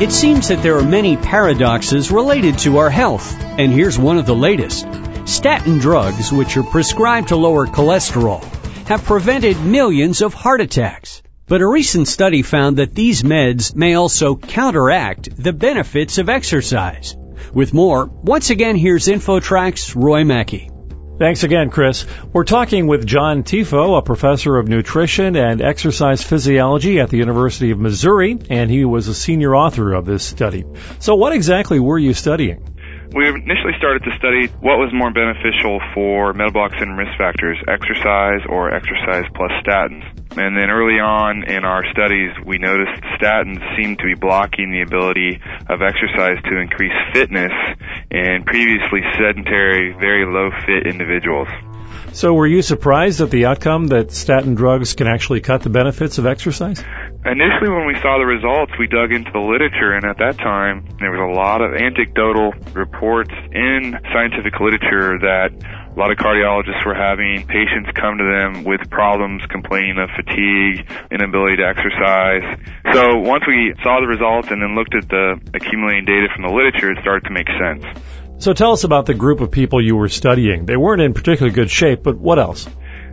It seems that there are many paradoxes related to our health, and here's one of the latest. Statin drugs, which are prescribed to lower cholesterol, have prevented millions of heart attacks. But a recent study found that these meds may also counteract the benefits of exercise. With more, once again, here's InfoTrack's Roy Mackey. Thanks again, Chris. We're talking with John Thyfault, a professor of nutrition and exercise physiology at the University of Missouri, and he was a senior author of this study. So what exactly were you studying? We initially started to study what was more beneficial for metabolic syndrome risk factors, exercise or exercise plus statins. And then early on in our studies, we noticed statins seemed to be blocking the ability of exercise to increase fitness in previously sedentary, very low fit individuals. So were you surprised at the outcome that statin drugs can actually cut the benefits of exercise? Initially, when we saw the results, we dug into the literature, and at that time, there was a lot of anecdotal reports in scientific literature that a lot of cardiologists were having patients come to them with problems complaining of fatigue, inability to exercise. So once we saw the results and then looked at the accumulating data from the literature, it started to make sense. So tell us about the group of people you were studying. They weren't in particularly good shape, but what else?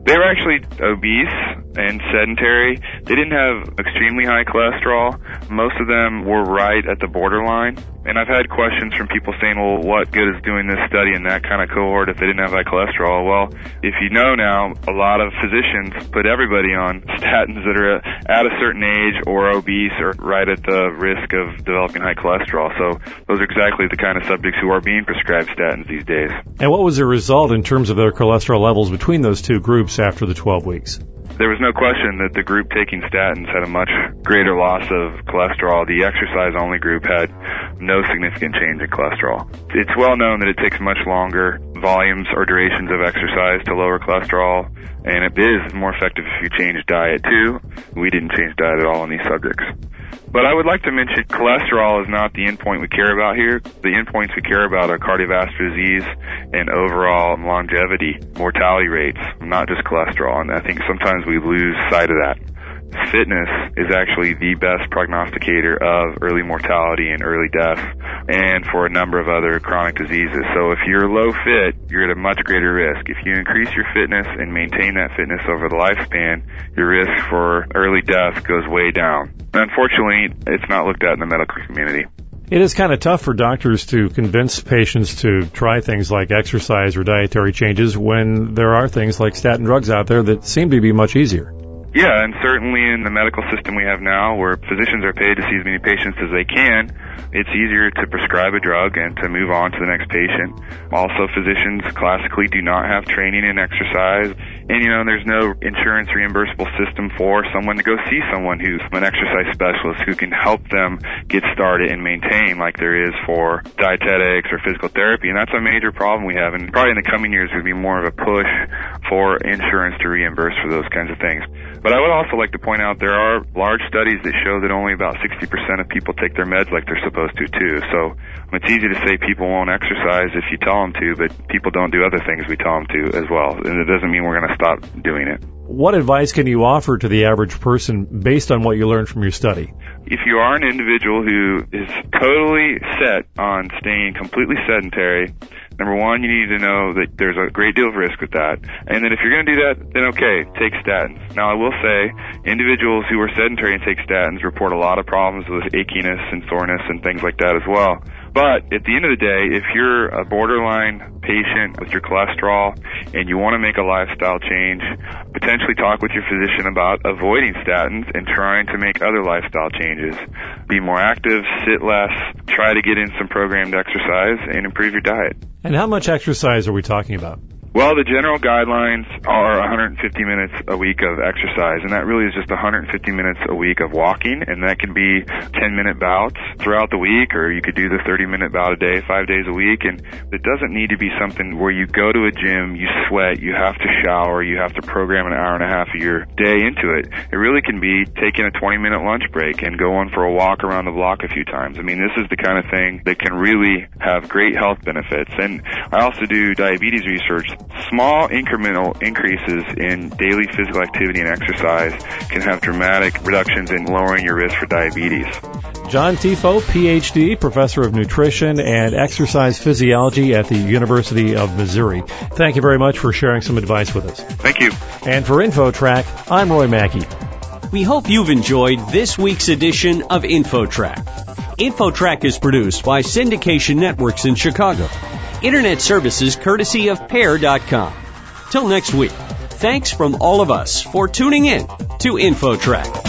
They were actually obese and sedentary. They didn't have extremely high cholesterol. Most of them were right at the borderline. And I've had questions from people saying, well, what good is doing this study in that kind of cohort if they didn't have high cholesterol? Well, if you know now, a lot of physicians put everybody on statins that are at a certain age or obese or right at the risk of developing high cholesterol. So those are exactly the kind of subjects who are being prescribed statins these days. And what was the result in terms of their cholesterol levels between those two groups after the 12 weeks? There was no question that the group taking statins had a much greater loss of cholesterol. The exercise only group had no significant change in cholesterol. It's well known that it takes much longer volumes or durations of exercise to lower cholesterol, and it is more effective if you change diet too. We didn't change diet at all in these subjects. But I would like to mention cholesterol is not the endpoint we care about here. The endpoints we care about are cardiovascular disease and overall longevity, mortality rates, not just cholesterol. And I think sometimes we lose sight of that fitness is actually the best prognosticator of early mortality and early death and for a number of other chronic diseases. So if you're low fit, you're at a much greater risk. If you increase your fitness and maintain that fitness over the lifespan, your risk for early death goes way down. Unfortunately, it's not looked at in the medical community. It is kind of tough for doctors to convince patients to try things like exercise or dietary changes when there are things like statin drugs out there that seem to be much easier. Yeah, and certainly in the medical system we have now, where physicians are paid to see as many patients as they can, it's easier to prescribe a drug and to move on to the next patient. Also, physicians classically do not have training in exercise, and you know, there's no insurance reimbursable system for someone to go see someone who's an exercise specialist who can help them get started and maintain like there is for dietetics or physical therapy, and that's a major problem we have. And probably in the coming years, there'll be more of a push for insurance to reimburse for those kinds of things. But I would also like to point out there are large studies that show that only about 60% of people take their meds like they're supposed to too. So um, it's easy to say people won't exercise if you tell them to, but people don't do other things we tell them to as well. And it doesn't mean we're going to stop doing it. What advice can you offer to the average person based on what you learned from your study? If you are an individual who is totally set on staying completely sedentary, Number one, you need to know that there's a great deal of risk with that. And then if you're going to do that, then okay, take statins. Now I will say, individuals who are sedentary and take statins report a lot of problems with achiness and soreness and things like that as well. But at the end of the day, if you're a borderline patient with your cholesterol and you want to make a lifestyle change, potentially talk with your physician about avoiding statins and trying to make other lifestyle changes. Be more active, sit less, try to get in some programmed exercise, and improve your diet. And how much exercise are we talking about? Well, the general guidelines are 150 minutes a week of exercise, and that really is just 150 minutes a week of walking, and that can be 10 minute bouts throughout the week, or you could do the 30 minute bout a day, five days a week, and it doesn't need to be something where you go to a gym, you sweat, you have to shower, you have to program an hour and a half of your day into it. It really can be taking a 20 minute lunch break and going for a walk around the block a few times. I mean, this is the kind of thing that can really have great health benefits, and I also do diabetes research Small incremental increases in daily physical activity and exercise can have dramatic reductions in lowering your risk for diabetes. John Thyfault, PhD, professor of nutrition and exercise physiology at the University of Missouri. Thank you very much for sharing some advice with us. Thank you. And for InfoTrack, I'm Roy Mackey. We hope you've enjoyed this week's edition of InfoTrack. InfoTrack is produced by Syndication Networks in Chicago. Internet services courtesy of Pair.com. Till next week, thanks from all of us for tuning in to InfoTrack.